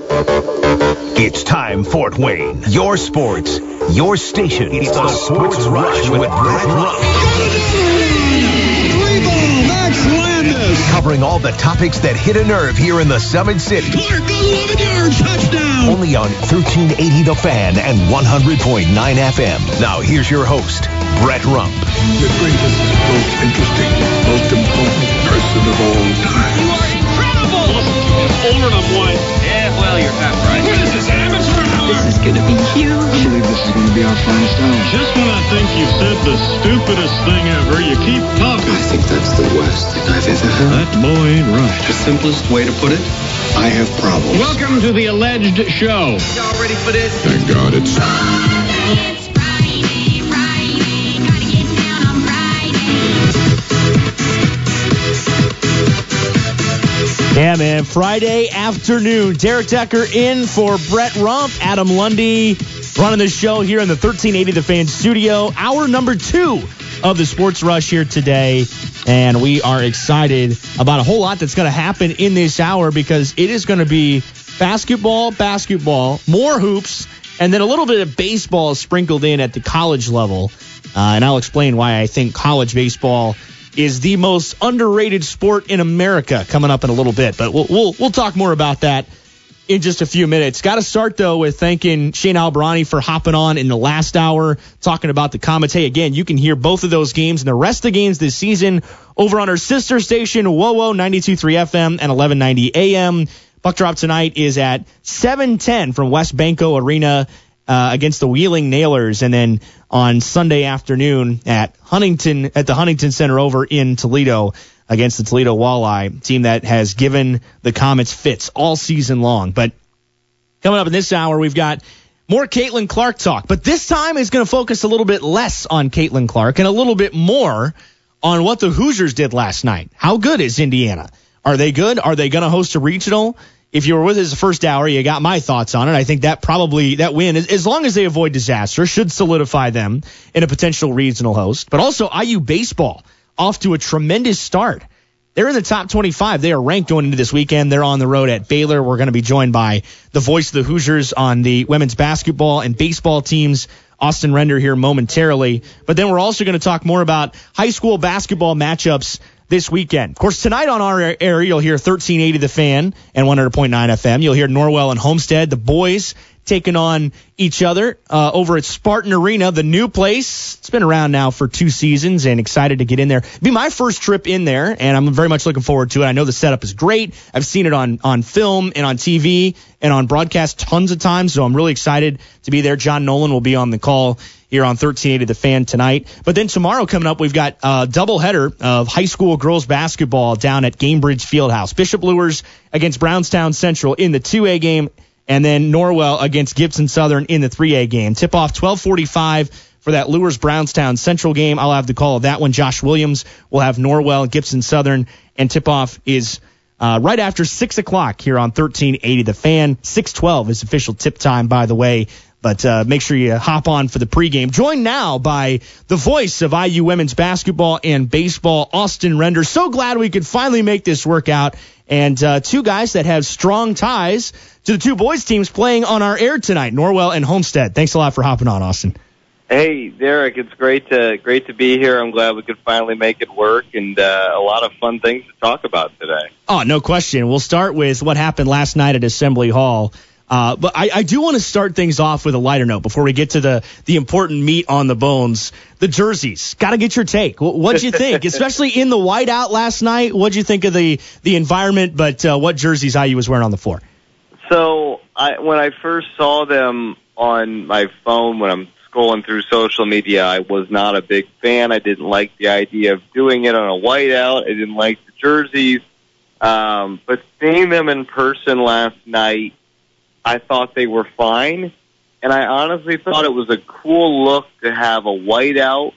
It's time, Fort Wayne. Your sports, your station. It's, the, Sports, sports Rush, with Brett Rump. Covering all the topics that hit a nerve here in the Summit City. Clark, 11 yards, touchdown. Only on 1380 The Fan and 100.9 FM. Now here's your host, Brett Rump. The greatest, most interesting, most important person of all time. You are incredible. older than I'm. Yeah, well, you're half right. What is this, amateur hour? This is gonna be huge. I believe this is going to be our finest hour. Just when I think you've said the stupidest thing ever, you keep talking. I think that's the worst thing I've ever heard. That boy ain't right. The simplest way to put it, I have problems. Welcome to the alleged show. Y'all ready for this? Thank God it's. Yeah, man. Friday afternoon. Derek Decker in for Brett Rump. Adam Lundy running the show here in the 1380 The Fan studio. Hour number two of the Sports Rush here today. And we are excited about a whole lot that's going to happen in this hour because it is going to be basketball, basketball, more hoops, and then a little bit of baseball sprinkled in at the college level. Uh, and I'll explain why I think college baseball is the most underrated sport in America coming up in a little bit. But we'll we'll, we'll talk more about that in just a few minutes. Got to start though with thanking Shane Albahrani for hopping on in the last hour, talking about the Komets. Hey, again, you can hear both of those games and the rest of the games this season over on our sister station, WOWO 92.3 FM and 1190 AM. Puck drop tonight is at 7:10 from WesBanco Arena uh, against the Wheeling Nailers, and then on Sunday afternoon at Huntington at the Huntington Center over in Toledo against the Toledo Walleye team that has given the Komets fits all season long. But coming up in this hour, we've got more Caitlin Clark talk, but this time is going to focus a little bit less on Caitlin Clark and a little bit more on what the Hoosiers did last night. How good is Indiana? Are they good? Are they going to host a regional? If you were with us the first hour, you got my thoughts on it. I think that probably that win, as, as long as they avoid disaster, should solidify them in a potential regional host. But also IU baseball off to a tremendous start. They're in the top 25. They are ranked going into this weekend. They're on the road at Baylor. We're going to be joined by the voice of the Hoosiers on the women's basketball and baseball teams. Austin Render here momentarily. But then we're also going to talk more about high school basketball matchups this weekend. Of course, tonight on our air, you'll hear 1380 The Fan and 100.9 FM. You'll hear Norwell and Homestead, the boys taking on each other uh, over at Spartan Arena, the new place. It's been around now for two seasons and excited to get in there. It'll be my first trip in there, and I'm very much looking forward to it. I know the setup is great. I've seen it on, on film and on TV and on broadcast tons of times, so I'm really excited to be there. John Nolan will be on the call here on 1380 The Fan tonight. But then tomorrow coming up, we've got a doubleheader of high school girls basketball down at Gainbridge Fieldhouse. Bishop Luers against Brownstown Central in the 2A game, and then Norwell against Gibson Southern in the 3A game. Tip off 1245 for that Luers Brownstown Central game. I'll have the call of that one. Josh Williams will have Norwell, Gibson Southern, and tip off is uh, right after 6 o'clock here on 1380 The Fan. 612 is official tip time, by the way. But uh, make sure you hop on for the pregame. Joined now by the voice of IU women's basketball and baseball, Austin Render. So glad we could finally make this work out. And uh, two guys that have strong ties to the two boys teams playing on our air tonight, Norwell and Homestead. Thanks a lot for hopping on, Austin. Hey, Derek, it's great to great to be here. I'm glad we could finally make it work, and uh, a lot of fun things to talk about today. Oh, no question. We'll start with what happened last night at Assembly Hall. Uh, but I, I do want to start things off with a lighter note before we get to the the important meat on the bones. The jerseys, got to get your take. What, what'd you think, especially in the whiteout last night? What'd you think of the the environment? But uh, what jerseys IU was wearing on the floor? So, I when I first saw them on my phone when I'm scrolling through social media, I was not a big fan. I didn't like the idea of doing it on a whiteout. I didn't like the jerseys. Um, but seeing them in person last night, I thought they were fine. And I honestly thought it was a cool look to have a whiteout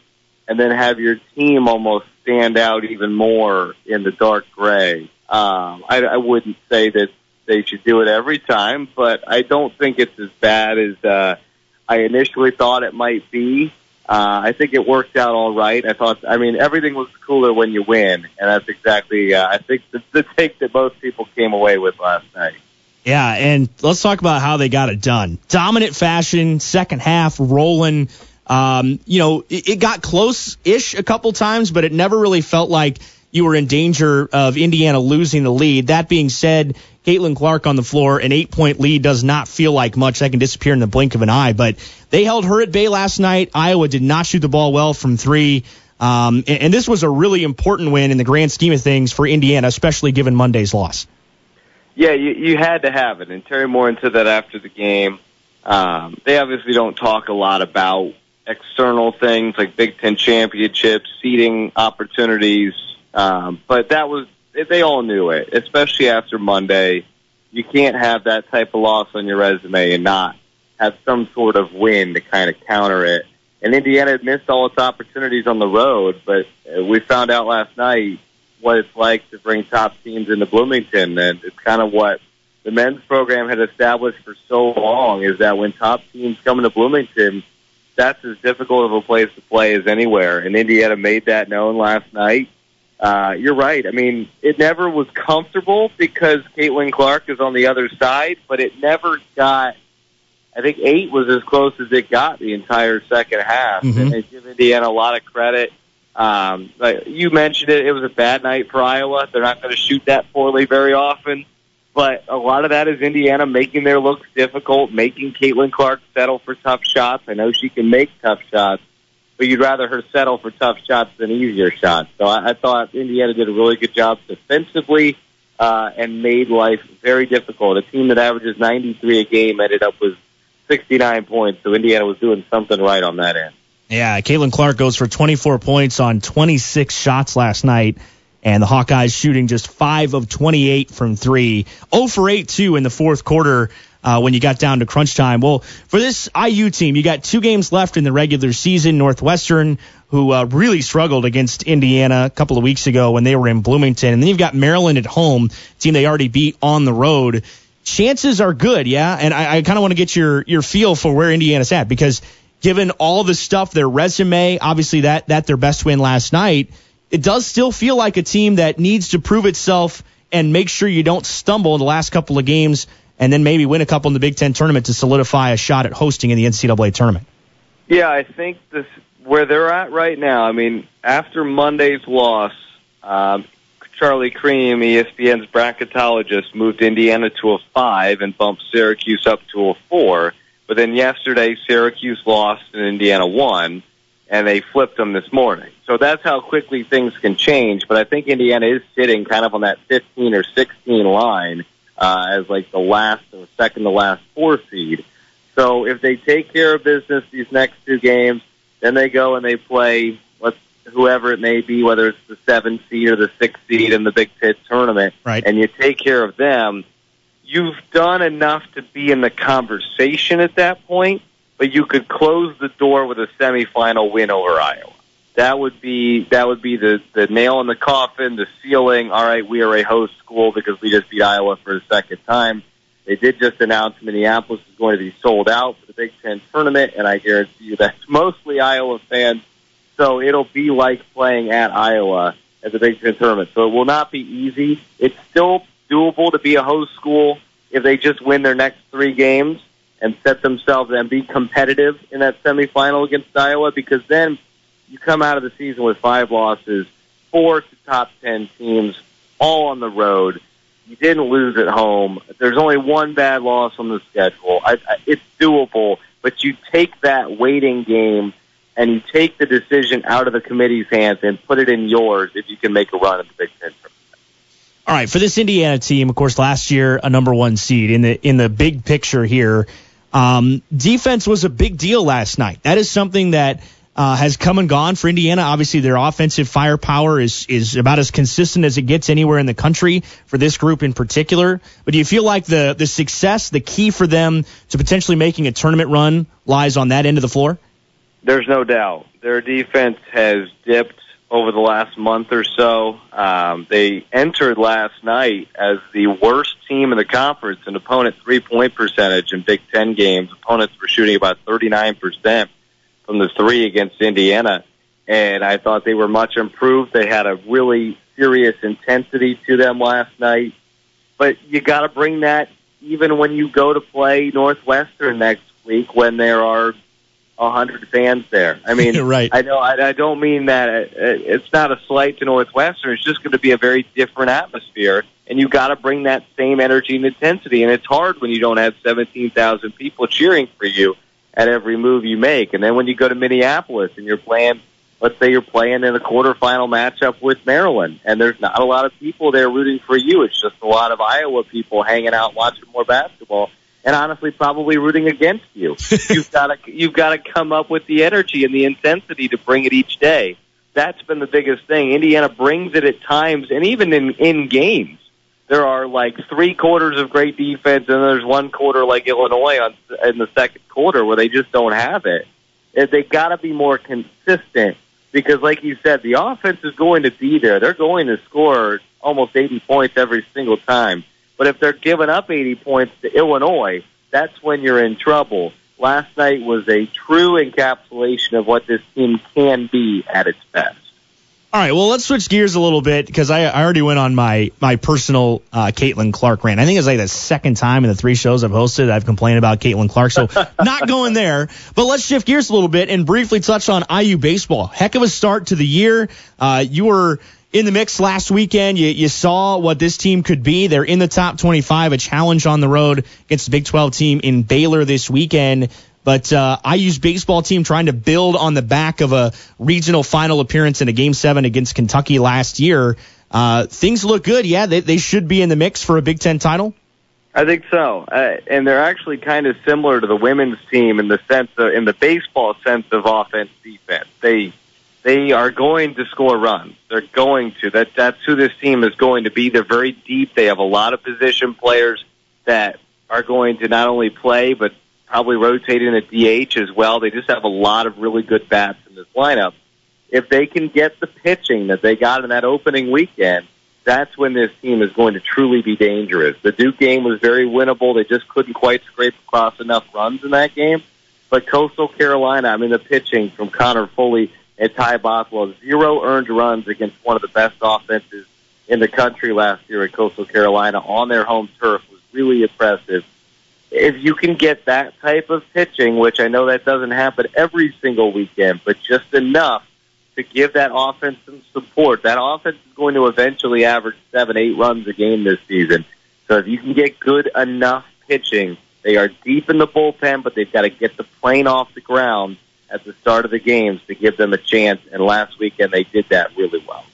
and then have your team almost stand out even more in the dark gray. Um, I, I wouldn't say that they should do it every time, but I don't think it's as bad as uh, I initially thought it might be. Uh, I think it worked out all right. I thought, I mean, everything looks cooler when you win, and that's exactly, uh, I think, the, the take that most people came away with last night. Yeah, and let's talk about how they got it done. Dominant fashion, second half, rolling. Um, you know, it, it got close-ish a couple times, but it never really felt like you were in danger of Indiana losing the lead. That being said, Caitlin Clark on the floor, an eight-point lead does not feel like much. That can disappear in the blink of an eye. But they held her at bay last night. Iowa did not shoot the ball well from three. Um, and, and this was a really important win in the grand scheme of things for Indiana, especially given Monday's loss. Yeah, you, you had to have it. And Teri Moren said that after the game. Um, they obviously don't talk a lot about external things like Big Ten championships, seeding opportunities. Um, but that was, they all knew it, especially after Monday. You can't have that type of loss on your resume and not have some sort of win to kind of counter it. And Indiana missed all its opportunities on the road, but uh, we found out last night what it's like to bring top teams into Bloomington, and it's kind of what the men's program had established for so long is that when top teams come into Bloomington, that's as difficult of a place to play as anywhere. And Indiana made that known last night. Uh, you're right. I mean, it never was comfortable because Caitlin Clark is on the other side, but it never got. I think eight was as close as it got the entire second half, Mhm. and they give Indiana a lot of credit. Um, like you mentioned it, it was a bad night for Iowa. They're not going to shoot that poorly very often, but a lot of that is Indiana making their looks difficult, making Caitlin Clark settle for tough shots. I know she can make tough shots, but you'd rather her settle for tough shots than easier shots. So I, I thought Indiana did a really good job defensively uh, and made life very difficult. A team that averages 93 a game ended up with 69 points, so Indiana was doing something right on that end. Yeah, Caitlin Clark goes for 24 points on 26 shots last night, and the Hawkeyes shooting just 5 of 28 from 3. 0 for 8, too, in the fourth quarter uh, when you got down to crunch time. Well, for this IU team, you got two games left in the regular season. Northwestern, who uh, really struggled against Indiana a couple of weeks ago when they were in Bloomington. And then you've got Maryland at home, team they already beat on the road. Chances are good, yeah. And I, I kind of want to get your your feel for where Indiana's at because given all the stuff, their resume, obviously that that their best win last night, it does still feel like a team that needs to prove itself and make sure you don't stumble in the last couple of games and then maybe win a couple in the Big Ten tournament to solidify a shot at hosting in the NCAA tournament. Yeah, I think this where they're at right now. I mean, after Monday's loss, um, Charlie Creme, ESPN's bracketologist, moved Indiana to a five and bumped Syracuse up to a four. But then yesterday, Syracuse lost and Indiana won, and they flipped them this morning. So that's how quickly things can change. But I think Indiana is sitting kind of on that 15 or 16 line uh, as like the last or second to last four seed. So if they take care of business these next two games, then they go and they play let's whoever it may be, whether it's the seven seed or the six seed in the Big Ten tournament, Right. and you take care of them, you've done enough to be in the conversation at that point, but you could close the door with a semifinal win over Iowa. That would be that would be the the nail in the coffin, the ceiling. All right, we are a host school because we just beat Iowa for the second time. They did just announce Minneapolis is going to be sold out for the Big Ten tournament, and I guarantee you that's mostly Iowa fans. So it'll be like playing at Iowa at the Big Ten tournament. So it will not be easy. It's still doable to be a host school if they just win their next three games and set themselves and be competitive in that semifinal against Iowa because then you come out of the season with five losses, four to top ten teams, all on the road. You didn't lose at home. There's only one bad loss on the schedule. I, I, it's doable, but you take that waiting game and you take the decision out of the committee's hands and put it in yours if you can make a run at the Big Ten. All right, for this Indiana team, of course, last year a number one seed in the in the big picture here. Um, defense was a big deal last night. That is something that uh, has come and gone for Indiana. Obviously, their offensive firepower is is about as consistent as it gets anywhere in the country for this group in particular. But do you feel like the the success, the key for them to potentially making a tournament run, lies on that end of the floor? There's no doubt. Their defense has dipped over the last month or so. Um, they entered last night as the worst team in the conference in opponent three point percentage in Big Ten games. Opponents were shooting about 39% from the three against Indiana. And I thought they were much improved. They had a really serious intensity to them last night. But you got to bring that even when you go to play Northwestern next week when there are hundred fans there. I mean, Right. I know I, I don't mean that. uh, It's not a slight to Northwestern. It's just going to be a very different atmosphere, and you got to bring that same energy and intensity. And it's hard when you don't have seventeen thousand people cheering for you at every move you make. And then when you go to Minneapolis and you're playing, let's say you're playing in a quarterfinal matchup with Maryland, and there's not a lot of people there rooting for you. It's just a lot of Iowa people hanging out watching more basketball. And honestly, probably rooting against you. you've got to you've got to come up with the energy and the intensity to bring it each day. That's been the biggest thing. Indiana brings it at times, and even in in games, there are like three quarters of great defense, and there's one quarter like Illinois on in the second quarter where they just don't have it. They got to be more consistent because, like you said, the offense is going to be there. They're going to score almost 80 points every single time. But if they're giving up 80 points to Illinois, that's when you're in trouble. Last night was a true encapsulation of what this team can be at its best. All right, well, let's switch gears a little bit because I, I already went on my my personal uh, Caitlin Clark rant. I think it's like the second time in the three shows I've hosted I've complained about Caitlin Clark, so not going there. But let's shift gears a little bit and briefly touch on IU baseball. Heck of a start to the year. Uh, you were in the mix last weekend. You, you saw what this team could be. They're in the top 25, a challenge on the road against the Big 12 team in Baylor this weekend. But uh, IU's baseball team trying to build on the back of a regional final appearance in a Game 7 against Kentucky last year. Uh, things look good. Yeah, they, they should be in the mix for a Big Ten title. I think so, uh, and they're actually kind of similar to the women's team in the sense of, in the baseball sense of offense defense. They they are going to score runs. They're going to. That that's who this team is going to be. They're very deep. They have a lot of position players that are going to not only play but probably rotate in at DH as well. They just have a lot of really good bats in this lineup. If they can get the pitching that they got in that opening weekend, that's when this team is going to truly be dangerous. The Duke game was very winnable. They just couldn't quite scrape across enough runs in that game. But Coastal Carolina, I mean, the pitching from Connor Foley and Ty Bothwell, zero earned runs against one of the best offenses in the country last year at Coastal Carolina on their home turf was really impressive. If you can get that type of pitching, which I know that doesn't happen every single weekend, but just enough to give that offense some support. That offense is going to eventually average seven, eight runs a game this season. So if you can get good enough pitching, they are deep in the bullpen, but they've got to get the plane off the ground at the start of the games to give them a chance. And last weekend they did that really well.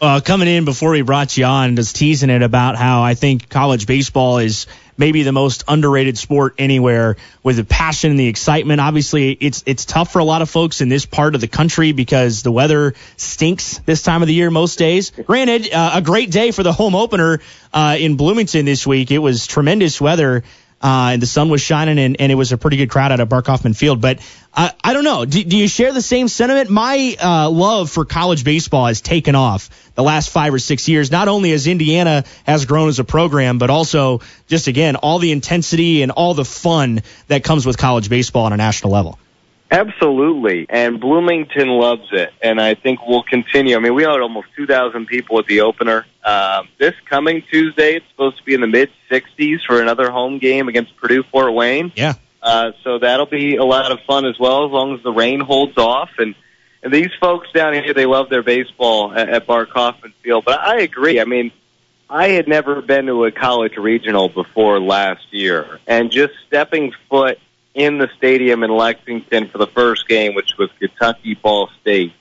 uh, coming in before we brought you on, just teasing it about how I think college baseball is maybe the most underrated sport anywhere with the passion and the excitement. Obviously, it's it's tough for a lot of folks in this part of the country because the weather stinks this time of the year most days. Granted, uh, a great day for the home opener uh, in Bloomington this week. It was tremendous weather. Uh, and the sun was shining, and, and it was a pretty good crowd out of Bart Kaufman Field. But I, I don't know. Do, do you share the same sentiment? My uh, love for college baseball has taken off the last five or six years. Not only as Indiana has grown as a program, but also just again all the intensity and all the fun that comes with college baseball on a national level. Absolutely, and Bloomington loves it, and I think we'll continue. I mean, we had almost 2,000 people at the opener. Um, this coming Tuesday, it's supposed to be in the mid 60s for another home game against Purdue Fort Wayne. Yeah. Uh, so that'll be a lot of fun as well, as long as the rain holds off. And, and these folks down here, they love their baseball at, at Bart Kaufman Field. But I agree. I mean, I had never been to a college regional before last year, and just stepping foot in the stadium in Lexington for the first game, which was Kentucky Ball State,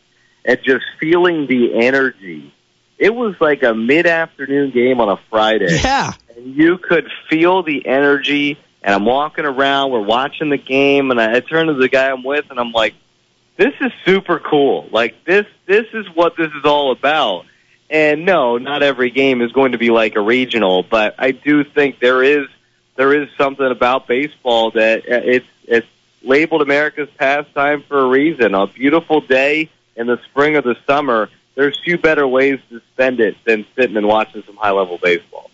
and just feeling the energy. It was like a mid-afternoon game on a Friday Yeah. and you could feel the energy. And I'm walking around, we're watching the game, and I, I turn to the guy I'm with, and I'm like, "This is super cool. Like this, this is what this is all about." And no, not every game is going to be like a regional, but I do think there is there is something about baseball that uh, it's it's labeled America's pastime for a reason. A beautiful day in the spring or the summer. There's few better ways to spend it than sitting and watching some high level baseball.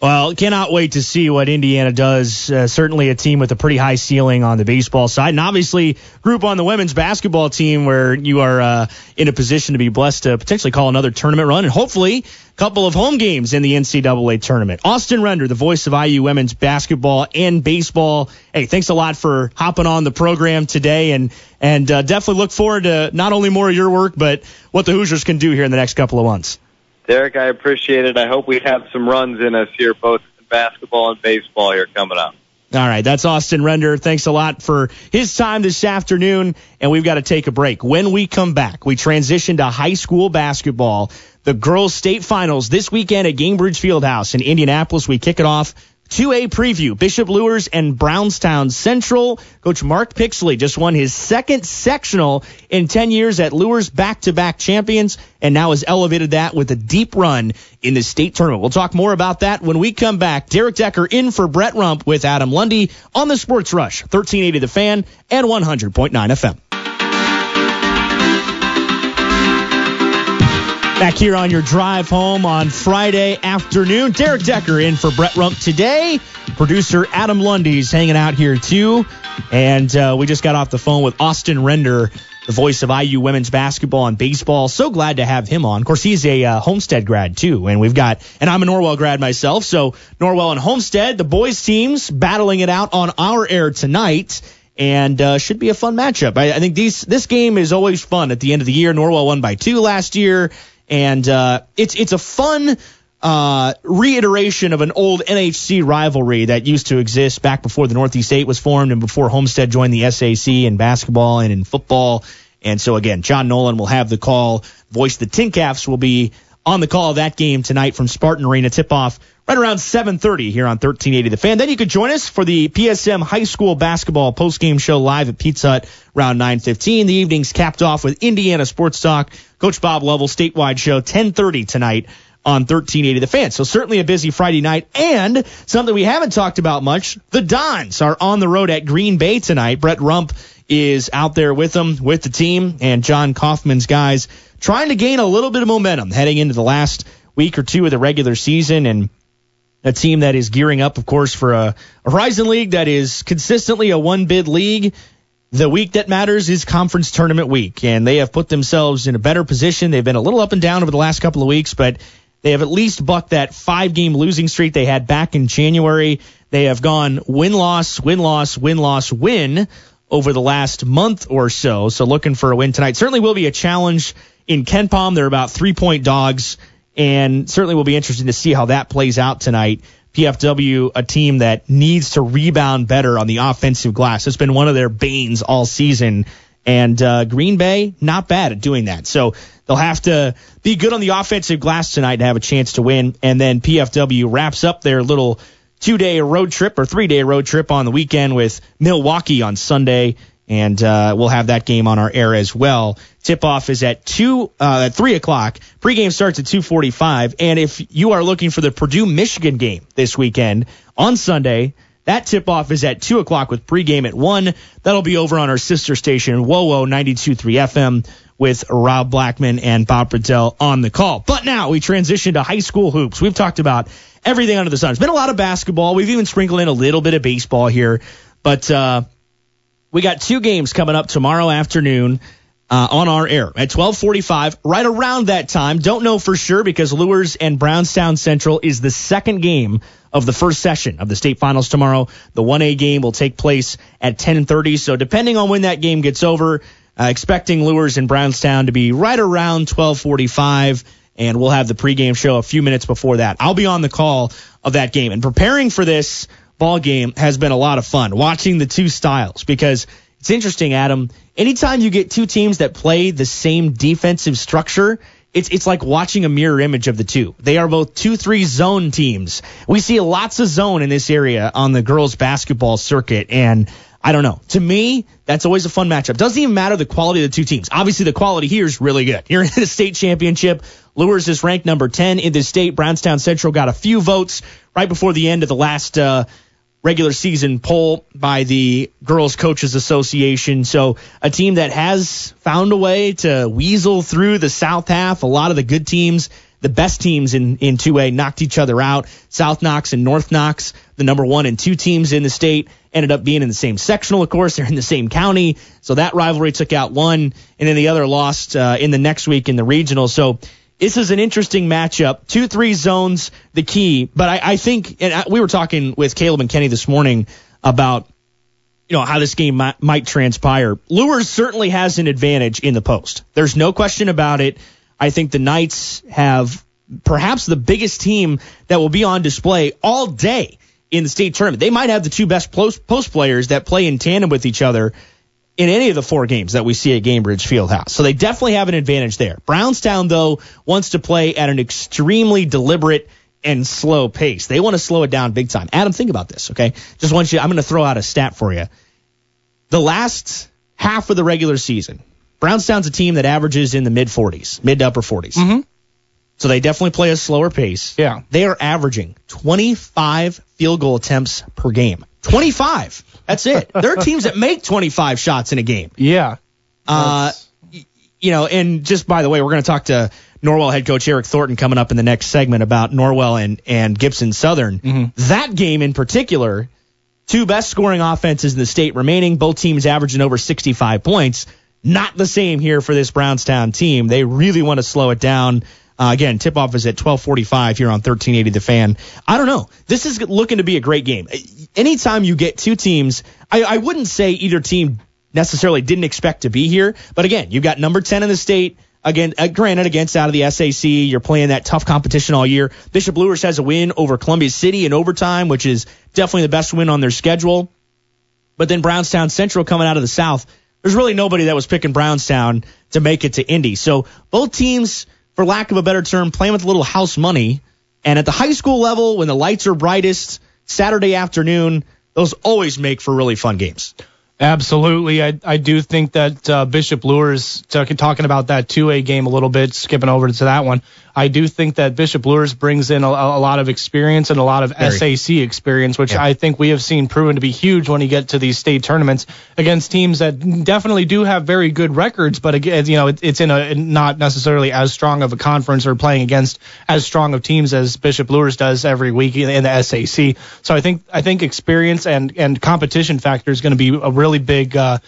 Well, cannot wait to see what Indiana does. Uh, certainly a team with a pretty high ceiling on the baseball side, and obviously group on the women's basketball team where you are uh, in a position to be blessed to potentially call another tournament run and hopefully a couple of home games in the NCAA tournament. Austin Render, the voice of IU women's basketball and baseball. Hey, thanks a lot for hopping on the program today, and and uh, definitely look forward to not only more of your work, but what the Hoosiers can do here in the next couple of months. Derek, I appreciate it. I hope we have some runs in us here, both in basketball and baseball here coming up. All right, that's Austin Render. Thanks a lot for his time this afternoon, and we've got to take a break. When we come back, we transition to high school basketball. The girls' state finals this weekend at Gainbridge Fieldhouse in Indianapolis. We kick it off 2A preview. Bishop Luers and Brownstown Central. Coach Mark Pixley just won his second sectional in 10 years at Luers back-to-back champions and now has elevated that with a deep run in the state tournament. We'll talk more about that when we come back. Derek Decker in for Brett Rump with Adam Lundy on the Sports Rush, 1380 The Fan and 100.9 FM. Back here on your drive home on Friday afternoon. Derek Decker in for Brett Rump today. Producer Adam Lundy's hanging out here too. And uh, we just got off the phone with Austin Render, the voice of IU women's basketball and baseball. So glad to have him on. Of course, he's a uh, Homestead grad too. And we've got, and I'm a Norwell grad myself. So Norwell and Homestead, the boys teams battling it out on our air tonight and uh, should be a fun matchup. I, I think these this game is always fun at the end of the year. Norwell won by two last year, and uh, it's it's a fun uh, reiteration of an old NHC rivalry that used to exist back before the Northeast Eight was formed and before Homestead joined the SAC in basketball and in football. And so again, John Nolan will have the call. Voice the TinCaps will be on the call of that game tonight from Spartan Arena. Tip off right around 7:30 here on 1380 The Fan. Then you could join us for the PSM High School basketball postgame show live at Pizza Hut around 9:15. The evening's capped off with Indiana Sports Talk. Coach Bob Lovell statewide show 10:30 tonight on 1380 The Fan. So certainly a busy Friday night and something we haven't talked about much. The Dons are on the road at Green Bay tonight. Brett Rump is out there with them, with the team, and Jon Coffman's guys trying to gain a little bit of momentum heading into the last week or two of the regular season and a team that is gearing up, of course, for a, Horizon League that is consistently a one bid league. The week that matters is conference tournament week, and they have put themselves in a better position. They've been a little up and down over the last couple of weeks, but they have at least bucked that five game losing streak they had back in January. They have gone win loss, win loss, win loss, win over the last month or so. So looking for a win tonight. Certainly will be a challenge in KenPom. They're about three point dogs and certainly will be interesting to see how that plays out tonight. PFW, a team that needs to rebound better on the offensive glass. It's been one of their banes all season. And uh, Green Bay, not bad at doing that. So they'll have to be good on the offensive glass tonight to have a chance to win. And then PFW wraps up their little two day road trip or three day road trip on the weekend with Milwaukee on Sunday. And uh, we'll have that game on our air as well. Tip off is at two uh, at three o'clock. Pregame starts at two forty five. And if you are looking for the Purdue Michigan game this weekend on Sunday, that tip off is at two o'clock with pregame at one. That'll be over on our sister station, WOWO 92.3 FM with Rob Blackman and Bob Bradell on the call. But now we transition to high school hoops. We've talked about everything under the sun. It's been a lot of basketball. We've even sprinkled in a little bit of baseball here. But uh, we got two games coming up tomorrow afternoon uh, on our air at 12:45, right around that time. Don't know for sure because Luers and Brownstown Central is the second game of the first session of the state finals tomorrow. The 1A game will take place at 10:30. So depending on when that game gets over, uh, expecting Luers and Brownstown to be right around 12:45, and we'll have the pregame show a few minutes before that. I'll be on the call of that game and preparing for this ball game has been a lot of fun watching the two styles because it's interesting, Adam. Anytime you get two teams that play the same defensive structure, it's it's like watching a mirror image of the two. They are both two three zone teams. We see lots of zone in this area on the girls basketball circuit, and I don't know. To me, that's always a fun matchup. Doesn't even matter the quality of the two teams. Obviously, the quality here is really good. You're in the state championship. Luers is ranked number 10 in the state. Brownstown Central got a few votes right before the end of the last uh, regular season poll by the Girls Coaches Association. So a team that has found a way to weasel through the South half. A lot of the good teams the best teams in, in 2A knocked each other out. South Knox and North Knox, the number one and two teams in the state, ended up being in the same sectional, of course. They're in the same county. So that rivalry took out one, and then the other lost uh, in the next week in the regional. So this is an interesting matchup. Two, three zones, the key. But I, I think, and I, we were talking with Caleb and Kenny this morning about you know how this game might, might transpire. Luers certainly has an advantage in the post. There's no question about it. I think the Knights have perhaps the biggest team that will be on display all day in the state tournament. They might have the two best post, post players that play in tandem with each other in any of the four games that we see at Gainbridge Fieldhouse. So they definitely have an advantage there. Brownstown, though, wants to play at an extremely deliberate and slow pace. They want to slow it down big time. Adam, think about this, okay? Just want you, I'm going to throw out a stat for you. The last half of the regular season, Brownstown's a team that averages in the mid 40s, mid to upper 40s. Mhm. So they definitely play a slower pace. Yeah. They are averaging 25 field goal attempts per game. 25. That's it. there are teams that make 25 shots in a game. Yeah. Uh, y- you know, and just by the way, we're going to talk to Norwell head coach Eric Thornton coming up in the next segment about Norwell and, and Gibson Southern. That game in particular, two best scoring offenses in the state remaining, both teams averaging over 65 points. Not the same here for this Brownstown team. They really want to slow it down. Uh, again, tip off is at 1245 here on 1380 The Fan. I don't know. This is looking to be a great game. Anytime you get two teams, I, I wouldn't say either team necessarily didn't expect to be here. But again, you've got number 10 in the state. Again, uh, granted, against out of the SAC, you're playing that tough competition all year. Bishop Luers has a win over Columbia City in overtime, which is definitely the best win on their schedule. But then Brownstown Central coming out of the South, there's really nobody that was picking Brownstown to make it to Indy. So both teams, for lack of a better term, playing with a little house money. And at the high school level, when the lights are brightest, Saturday afternoon, those always make for really fun games. Absolutely. I, I do think that uh, Bishop Luers, talking talking about that 2A game a little bit, skipping over to that one, I do think that Bishop Luers brings in a, a lot of experience and a lot of Very. SAC experience, which Yeah. I think we have seen proven to be huge when you get to these state tournaments against teams that definitely do have very good records, but again, you know, it, it's in a not necessarily as strong of a conference or playing against as strong of teams as Bishop Luers does every week in, in the SAC. So I think I think experience and and competition factor is going to be a really big. Uh,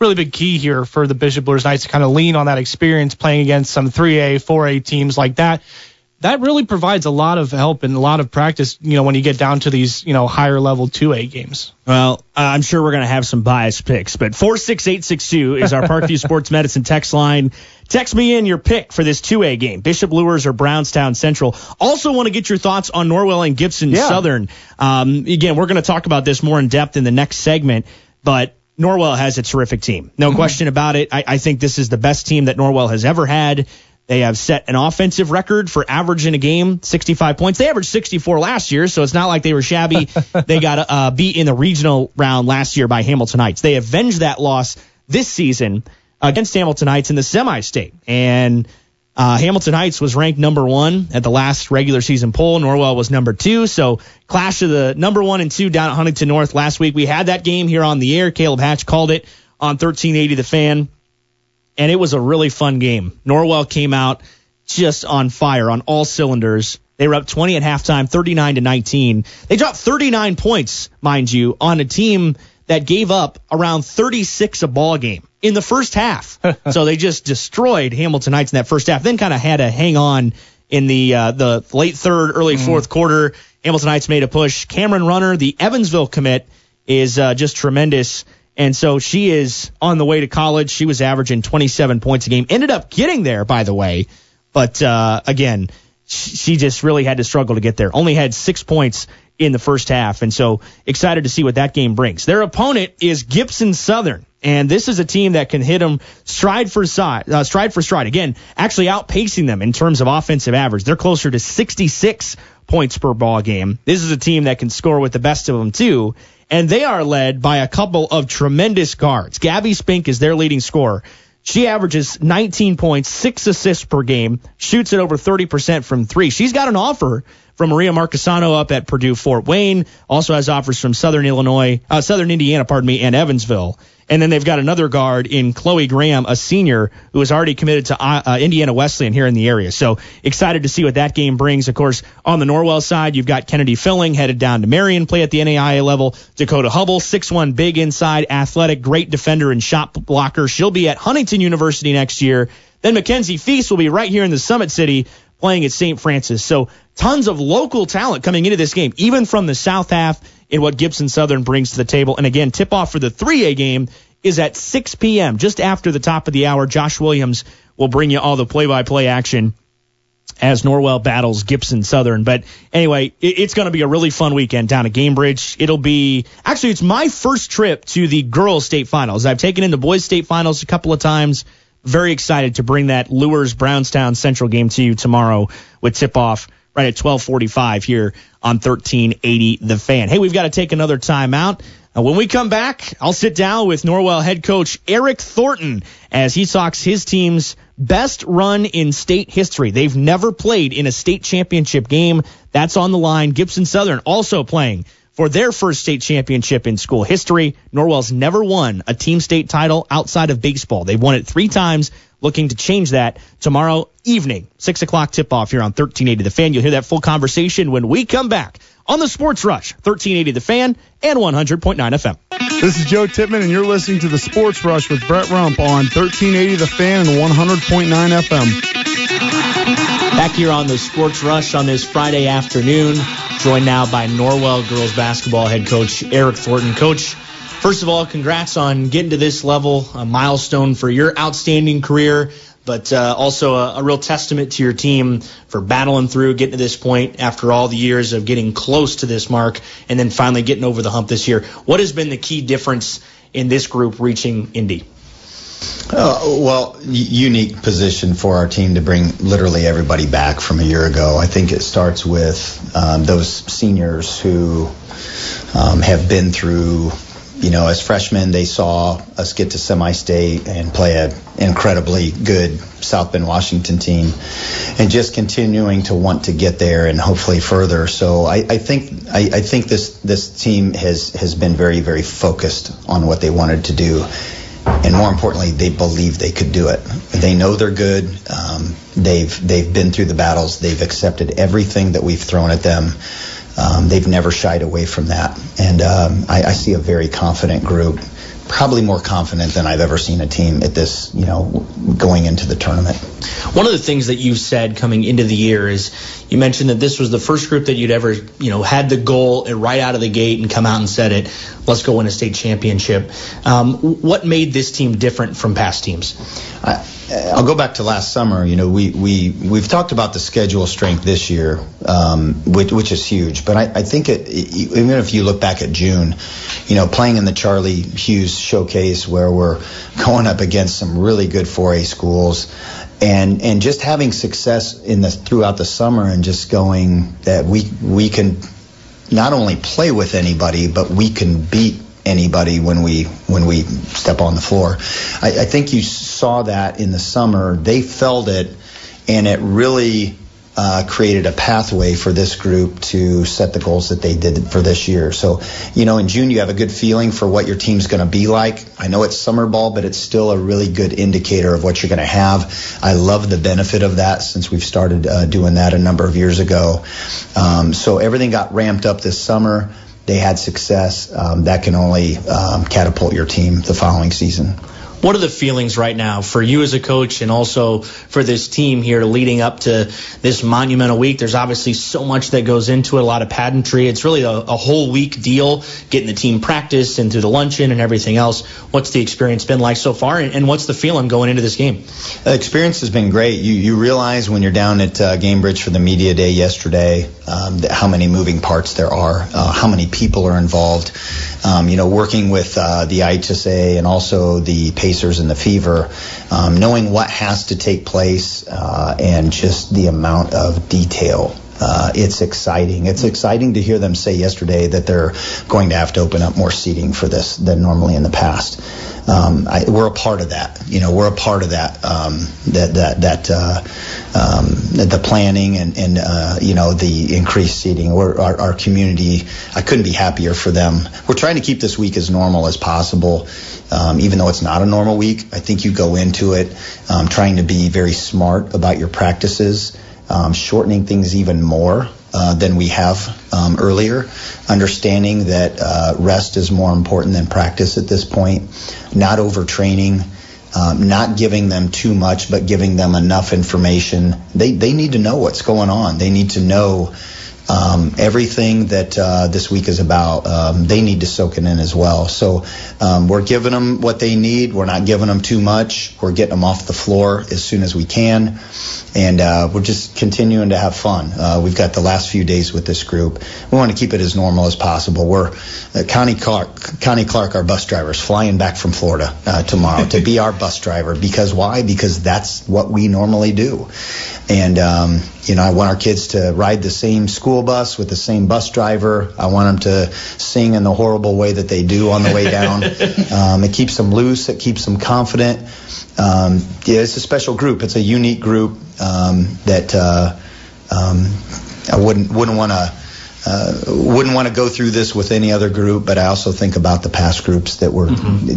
Really big key here for the Bishop Luers Knights to kind of lean on that experience playing against some 3A, 4A teams like that that really provides a lot of help and a lot of practice, you know, when you get down to these, you know, higher level 2A games. Well, uh, I'm sure we're going to have some biased picks, but 46862 is our Parkview Sports Medicine text line. Text me in your pick for this 2A game, Bishop Luers or Brownstown Central. Also want to get your thoughts on Norwell and Gibson Yeah. Southern. Um, again, we're going to talk about this more in depth in the next segment, but Norwell has a terrific team. No question about it. I, I think this is the best team that Norwell has ever had. They have set an offensive record for average in a game, 65 points. They averaged 64 last year, so it's not like they were shabby. they got uh, beat in the regional round last year by Hamilton Heights. They avenged that loss this season against Hamilton Heights in the semi-state. And uh, Hamilton Heights was ranked number one at the last regular season poll. Norwell was number two. So clash of the number one and two down at Huntington North last week. We had that game here on the air. Caleb Hatch called it on 1380 The Fan and it was a really fun game. Norwell came out just on fire on all cylinders. They were up 20 at halftime, 39 to 19. They dropped 39 points, mind you, on a team that gave up around 36 a ball game in the first half. so they just destroyed Hamilton Heights in that first half. Then kind of had to hang on in the uh, the late third, early fourth quarter. Hamilton Heights made a push. Cameron Runner, the Evansville commit, is uh, just tremendous. And so she is on the way to college. She was averaging 27 points a game. Ended up getting there, by the way. But uh, again, she just really had to struggle to get there. Only had six points in the first half. And so excited to see what that game brings. Their opponent is Gibson Southern. And this is a team that can hit them stride for side, uh, stride for stride. Again, actually outpacing them in terms of offensive average. They're closer to 66 points per ball game. This is a team that can score with the best of them too. And they are led by a couple of tremendous guards. Gabby Spink is their leading scorer. She averages 19 points, six assists per game, shoots at over 30% from three. She's got an offer from Maria Marchesano up at Purdue Fort Wayne. Also has offers from Southern Illinois, uh, Southern Indiana, pardon me, and Evansville. And then they've got another guard in Chloe Graham, a senior who is already committed to uh, uh, Indiana Wesleyan here in the area. So excited to see what that game brings. Of course, on the Norwell side, you've got Kennedy Filling headed down to Marion, play at the NAIA level. Dakota Hubble, 6'1 big inside, athletic, great defender and shot blocker. She'll be at Huntington University next year. Then Mackenzie Feast will be right here in the Summit City playing at St. Francis. So tons of local talent coming into this game, even from the South half in what Gibson Southern brings to the table. And again, tip off for the 3A game is at 6 p.m. just after the top of the hour. Josh Williams will bring you all the play-by-play action as Norwell battles Gibson Southern. But anyway, it, it's going to be a really fun weekend down at Gainbridge. It'll be actually it's my first trip to the girls state finals. I've taken in the boys state finals a couple of times. Very excited to bring that Luers Brownstown Central game to you tomorrow with tip off right at 12:45 here on 1380 The Fan. Hey, we've got to take another time out. Uh, when we come back, I'll sit down with Norwell head coach Eric Thornton as he talks his team's best run in state history. They've never played in a state championship game. That's on the line. Gibson Southern also playing for their first state championship in school history. Norwell's never won a team state title outside of baseball. They've won it three times, looking to change that tomorrow evening, 6 o'clock tip off here on 1380 The Fan. You'll hear that full conversation when we come back on the Sports Rush, 1380 The Fan and 100.9 FM. This is Joe Tippmann, and you're listening to the Sports Rush with Brett Rump on 1380 The Fan and 100.9 FM. Back here on the Sports Rush on this Friday afternoon, joined now by Norwell girls basketball head coach Eric Thornton. Coach, first of all, congrats on getting to this level, a milestone for your outstanding career, but uh, also a, a real testament to your team for battling through, getting to this point after all the years of getting close to this mark, and then finally getting over the hump this year. What has been the key difference in this group reaching Indy? Uh, well, unique position for our team to bring literally everybody back from a year ago. I think it starts with um, those seniors who um, have been through, you know, as freshmen, they saw us get to semi-state and play an incredibly good South Bend Washington team, and just continuing to want to get there and hopefully further. So I, I think I, I think this this team has has been very very focused on what they wanted to do and more importantly, they believe they could do it. They know they're good. Um, they've they've been through the battles. They've accepted everything that we've thrown at them. Um, they've never shied away from that, and um, I, I see a very confident group. Probably more confident than I've ever seen a team at this, you know, going into the tournament. One of the things that you've said coming into the year is you mentioned that this was the first group that you'd ever, you know, had the goal right out of the gate and come out and said it, let's go win a state championship. Um, what made this team different from past teams? I, I'll go back to last summer. You know, we we we've talked about the schedule strength this year, um, which which is huge. But I, I think it, even if you look back at June, you know, playing in the Charlie Hughes Showcase where we're going up against some really good 4A schools, and and just having success in the throughout the summer and just going that we we can not only play with anybody, but we can beat anybody when we when we step on the floor. I, I think you saw that in the summer. They felt it, and it really uh, created a pathway for this group to set the goals that they did for this year. So, you know, in June you have a good feeling for what your team's going to be like. I know it's summer ball, but it's still a really good indicator of what you're going to have. I love the benefit of that since we've started uh, doing that a number of years ago. Um, so everything got ramped up this summer they had success, um, that can only um, catapult your team the following season. What are the feelings right now for you as a coach and also for this team here leading up to this monumental week? There's obviously so much that goes into it, a lot of pageantry. It's really a, a whole week deal, getting the team practiced and through the luncheon and everything else. What's the experience been like so far, and, and what's the feeling going into this game? The experience has been great. You, you realize when you're down at uh, Gainbridge for the media day yesterday um, how many moving parts there are, uh, how many people are involved. Um, you know, working with uh, the IHSA and also the Pacers and the Fever, um, knowing what has to take place uh, and just the amount of detail Uh, it's exciting. It's exciting to hear them say yesterday that they're going to have to open up more seating for this than normally in the past. Um, I, we're a part of that. You know, we're a part of that. Um, that that that uh, um, the planning and and uh, you know the increased seating. We're our, our community. I couldn't be happier for them. We're trying to keep this week as normal as possible. Um, even though it's not a normal week, I think you go into it um, trying to be very smart about your practices, um, shortening things even more uh, than we have um, earlier, understanding that uh, rest is more important than practice at this point, not overtraining. Um, not giving them too much, but giving them enough information. They they need to know what's going on. They need to know um, everything that uh, this week is about. Um, they need to soak it in as well. So um, we're giving them what they need. We're not giving them too much. We're getting them off the floor as soon as we can, and uh, we're just continuing to have fun. Uh, we've got the last few days with this group. We want to keep it as normal as possible. We're uh, Connie Clark, Connie Clark, our bus driver, is flying back from Florida uh, tomorrow to be our bus driver. Because why? Because that's what we normally do. And um, you know, I want our kids to ride the same school bus with the same bus driver. I want them to sing in the horrible way that they do on the way down. um, it keeps them loose. It keeps them confident. Um, yeah, it's a special group. It's a unique group um, that uh, um, I wouldn't wouldn't want to. Uh, wouldn't want to go through this with any other group, but I also think about the past groups that were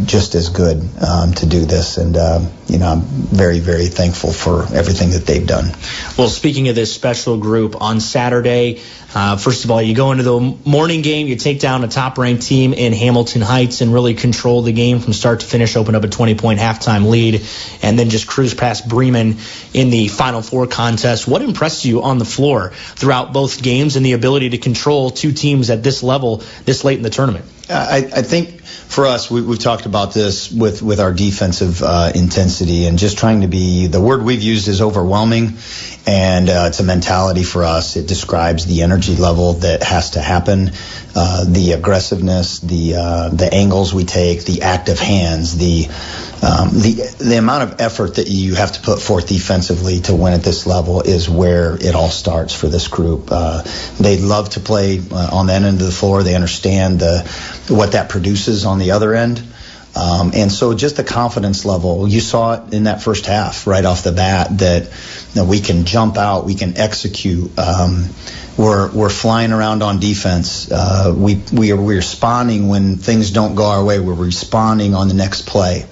just as good um, to do this, and uh, you know I'm very very thankful for everything that they've done. Well, speaking of this special group on Saturday, uh, first of all, you go into the morning game, you take down a top ranked team in Hamilton Heights and really control the game from start to finish, open up a 20 point halftime lead, and then just cruise past Bremen in the Final Four contest. What impressed you on the floor throughout both games and the ability to control two teams at this level this late in the tournament? I, I think for us, we, we've talked about this with, with our defensive uh, intensity and just trying to be. The word we've used is overwhelming, and uh, it's a mentality for us. It describes the energy level that has to happen, uh, the aggressiveness, the uh, the angles we take, the active hands, the um, the the amount of effort that you have to put forth defensively to win at this level is where it all starts for this group. Uh, they love to play uh, on that end of the floor. They understand the what that produces on the other end. Um, and so just the confidence level, you saw it in that first half right off the bat that you know, we can jump out, we can execute. Um, we're we're flying around on defense. Uh, we we are we're responding when things don't go our way. We're responding on the next play.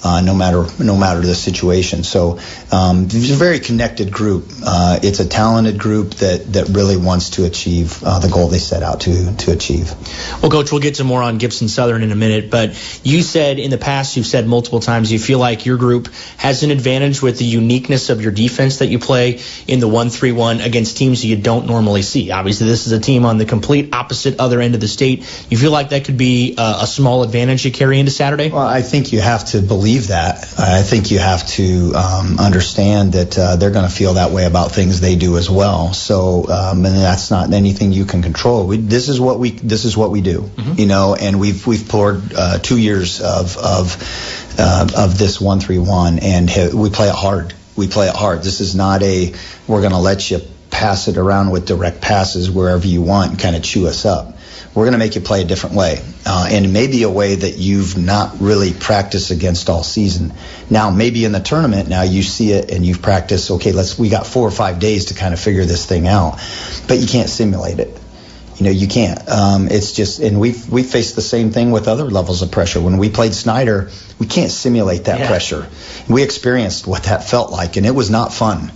Uh, no matter no matter the situation. So um, it's a very connected group. Uh, it's a talented group that that really wants to achieve uh, the goal they set out to to achieve. Well, Coach, we'll get to more on Gibson Southern in a minute, but you said in the past, you've said multiple times, you feel like your group has an advantage with the uniqueness of your defense that you play in the 1 3 1 against teams you don't normally see. Obviously, this is a team on the complete opposite other end of the state. You feel like that could be a, a small advantage you carry into Saturday? Well, I think you have to believe that. I think you have to um, understand that uh, they're going to feel that way about things they do as well. So, um, and that's not anything you can control. We, this is what we this is what we do, you know. And we've we've poured uh, two years of of uh, of this one three one, and ha- we play it hard. We play it hard. This is not a we're going to let you pass it around with direct passes wherever you want and kind of chew us up we're going to make you play a different way, uh, and maybe a way that you've not really practiced against all season. Now, maybe in the tournament, now you see it and you've practiced. Okay, let's. We got four or five days to kind of figure this thing out, but you can't simulate it. You know, you can't. Um, it's just, and we've we faced the same thing with other levels of pressure. When we played Snider, we can't simulate that Yeah. pressure. We experienced what that felt like, and it was not fun.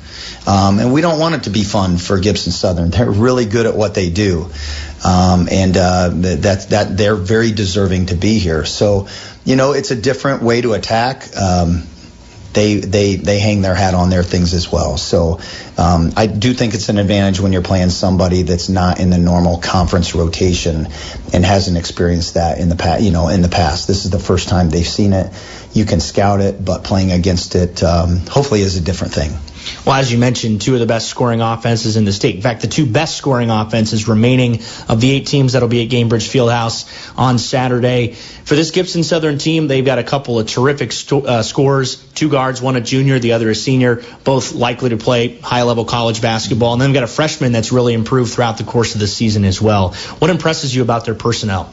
Um, and we don't want it to be fun for Gibson Southern. They're really good at what they do, um, and uh, that that they're very deserving to be here. So, you know, it's a different way to attack. Um, they they they hang their hat on their things as well. So um, I do think it's an advantage when you're playing somebody that's not in the normal conference rotation and hasn't experienced that in the past. You know, in the past, this is the first time they've seen it. You can scout it, but playing against it, um, hopefully, is a different thing. Well, as you mentioned, two of the best scoring offenses in the state. In fact, the two best scoring offenses remaining of the eight teams that'll be at Gainbridge Fieldhouse on Saturday. For this Gibson Southern team, they've got a couple of terrific sto- uh, scorers. Two guards, one a junior, the other a senior, both likely to play high-level college basketball. And then they've got a freshman that's really improved throughout the course of the season as well. What impresses you about their personnel?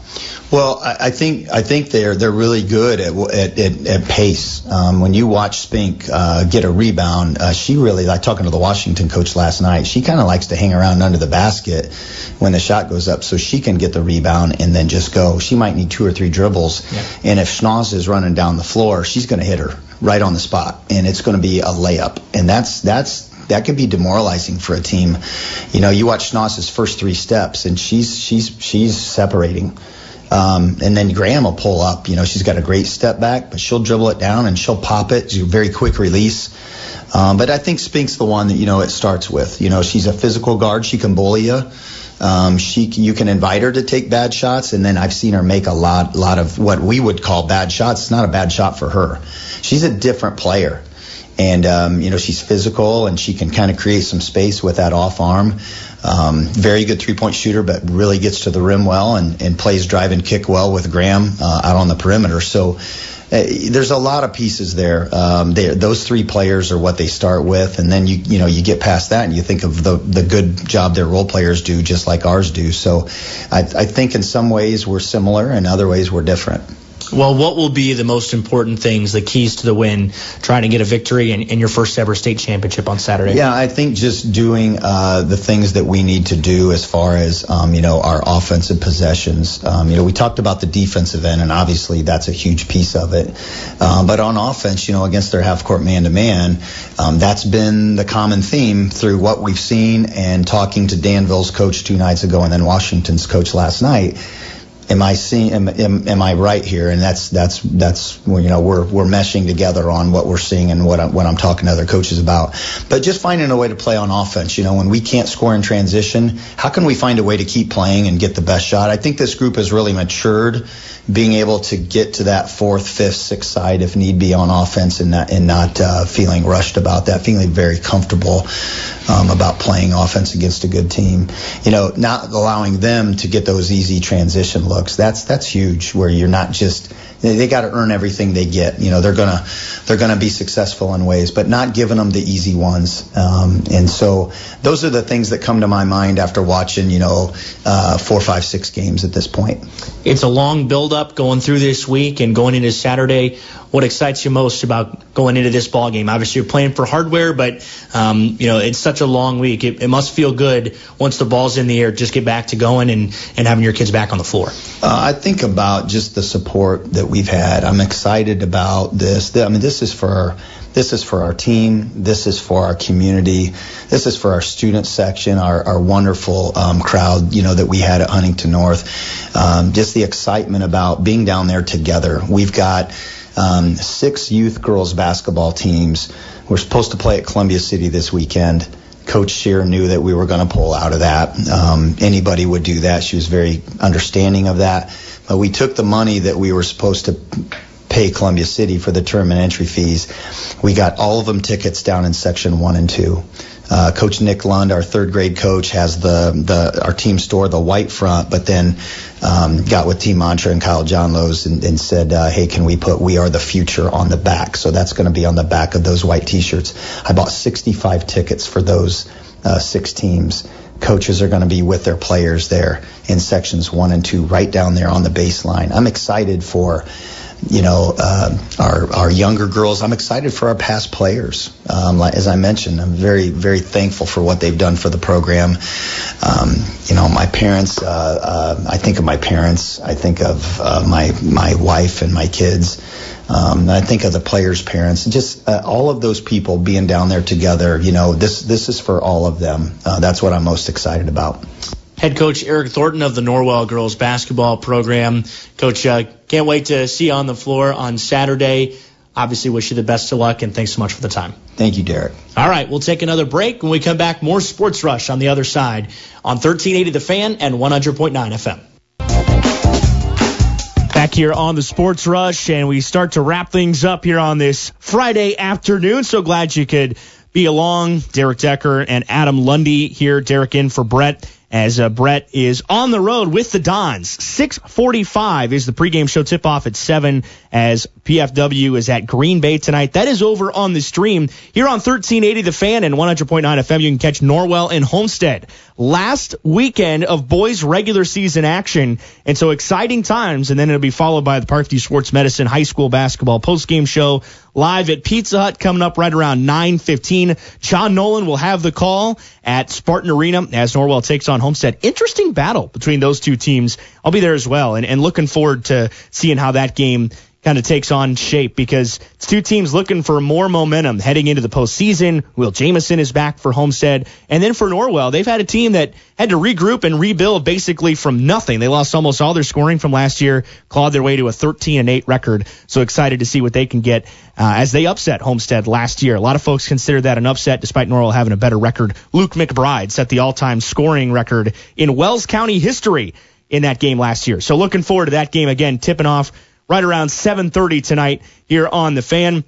Well, I, I think I think they're they're really good at at, at, at pace. Um, when you watch Spink uh, get a rebound, uh, she really like talking to the Washington coach last night. She kind of likes to hang around under the basket when the shot goes up, so she can get the rebound and then just go. She might need two or three dribbles, and if Schnoz is running down the floor, she's going to hit her right on the spot, and it's going to be a layup, and that's that's that can be demoralizing for a team. You know, you watch Schnoss's first three steps, and she's she's she's separating. Um, and then Graham will pull up. You know, she's got a great step back, but she'll dribble it down and she'll pop it. She's a very quick release. Um, but I think Spink's the one that you know it starts with. You know, she's a physical guard. She can bully you. Um, she you can invite her to take bad shots, and then I've seen her make a lot lot of what we would call bad shots. It's not a bad shot for her. She's a different player and um, you know she's physical and she can kind of create some space with that off arm. Um, very good three point shooter, but really gets to the rim well and, and plays drive and kick well with Graham uh, out on the perimeter. So. Uh, there's a lot of pieces there. Um, they, those three players are what they start with, and then you you know you get past that and you think of the the good job their role players do, just like ours do. So, I, I think in some ways we're similar, and other ways we're different. Well, what will be the most important things, the keys to the win, trying to get a victory in, in your first ever state championship on Saturday? Yeah, I think just doing uh, the things that we need to do as far as um, you know our offensive possessions. Um, you know, we talked about the defensive end, and obviously that's a huge piece of it. Um, but on offense, you know, against their half court man to man, that's been the common theme through what we've seen and talking to Danville's coach two nights ago, and then Washington's coach last night am I seeing am, am, am I right here? And that's that's that's you know we're we're meshing together on what we're seeing and what I'm, what I'm talking to other coaches about. But just finding a way to play on offense. You know, when we can't score in transition, how can we find a way to keep playing and get the best shot? I think this group has really matured, being able to get to that fourth, fifth, sixth side if need be on offense and not and not uh, feeling rushed about that, feeling very comfortable um, about playing offense against a good team. You know, not allowing them to get those easy transition looks. That's that's huge. Where you're not just they, they got to earn everything they get. You know, they're gonna they're gonna be successful in ways, but not giving them the easy ones. Um, and so those are the things that come to my mind after watching you know uh, four, five, six games at this point. It's a long build up going through this week and going into Saturday. What excites you most about going into this ball game? Obviously, you're playing for hardware, but um, you know it's such a long week. It, it must feel good once the ball's in the air. Just get back to going and and having your kids back on the floor. Uh, I think about just the support that we've had. I'm excited about this. I mean, this is for this is for our team. This is for our community. This is for our student section, our, our wonderful um, crowd, you know, that we had at Huntington North. Um, just the excitement about being down there together. We've got um, six youth girls basketball teams. We're supposed to play at Columbia City this weekend. Coach Shear knew that we were going to pull out of that. Um, anybody would do that. She was very understanding of that. But we took the money that we were supposed to pay Columbia City for the tournament entry fees. We got all of them tickets down in section one and two. Uh, coach Nick Lund, our third grade coach, has the the our team store, the white front, but then um, got with Team Mantra and Kyle John Lowe's and, and said, uh, hey, can we put "We Are the Future" on the back? So that's going to be on the back of those white T-shirts. I bought 65 tickets for those uh, six teams. Coaches are going to be with their players there in sections one and two, right down there on the baseline. I'm excited for you know, uh, our our younger girls. I'm excited for our past players. Um, as I mentioned, I'm very very thankful for what they've done for the program. Um, you know, my parents. Uh, uh, I think of my parents. I think of uh, my my wife and my kids. Um, I think of the players' parents, just uh, all of those people being down there together. You know, this this is for all of them. Uh, that's what I'm most excited about. Head coach Eric Thornton of the Norwell girls basketball program. Coach, uh, can't wait to see you on the floor on Saturday. Obviously, wish you the best of luck and thanks so much for the time. Thank you, Derek. All right, we'll take another break. When we come back, more Sports Rush on the other side on 1380 The Fan and 100.9 FM. Back here on the Sports Rush, and we start to wrap things up here on this Friday afternoon. So glad you could be along. Derek Decker and Adam Lundy here. Derek in for Brett as uh, Brett is on the road with the Dons. 6:45 is the pregame show tip-off at 7 as PFW is at Green Bay tonight. That is over on the stream here on 1380 The Fan and 100.9 FM. You can catch Norwell and Homestead. Last weekend of boys regular season action, and so exciting times. And then it'll be followed by the Parkview Sports Medicine High School basketball postgame show live at Pizza Hut coming up right around 9:15. John Nolan will have the call at Spartan Arena as Norwell takes on Homestead. Interesting battle between those two teams. I'll be there as well, and, and looking forward to seeing how that game kind of takes on shape because it's two teams looking for more momentum heading into the postseason. Will Jamison is back for Homestead. And then for Norwell, they've had a team that had to regroup and rebuild basically from nothing. They lost almost all their scoring from last year, clawed their way to a 13 and 8 record. So excited to see what they can get uh, as they upset Homestead last year. A lot of folks consider that an upset despite Norwell having a better record. Luke McBride set the all-time scoring record in Wells County history in that game last year. So looking forward to that game again, tipping off right around 7:30 tonight here on the Fan.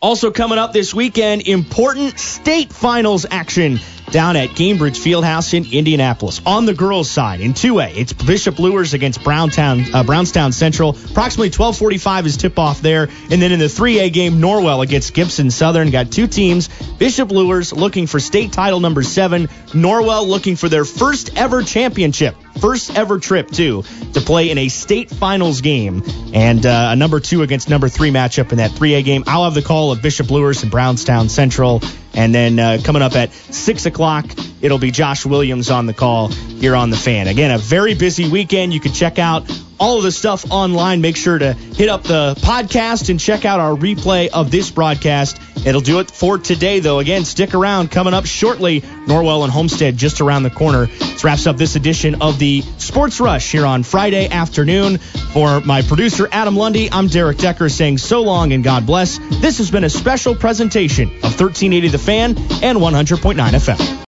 Also coming up this weekend, important state finals action down at Gainbridge Fieldhouse in Indianapolis. On the girls' side, in 2A, it's Bishop Luers against Browntown, uh, Brownstown Central. Approximately 12:45 is tip-off there, and then in the 3A game, Norwell against Gibson Southern. Got two teams. Bishop Luers looking for state title number seven. Norwell looking for their first ever championship, first ever trip too, to play in a state finals game, and uh, a number two against number three matchup in that 3A game. I'll have the call of Bishop Luers and Brownstown Central. And then uh, coming up at 6 o'clock, it'll be Josh Williams on the call here on The Fan. Again, a very busy weekend. You can check out all of the stuff online. Make sure to hit up the podcast and check out our replay of this broadcast. It'll do it for today, though. Again, stick around. Coming up shortly, Norwell and Homestead just around the corner. This wraps up this edition of the Sports Rush here on Friday afternoon. For my producer, Adam Lundy, I'm Derek Decker saying so long and God bless. This has been a special presentation of 1380 The Fan and 100.9 FM.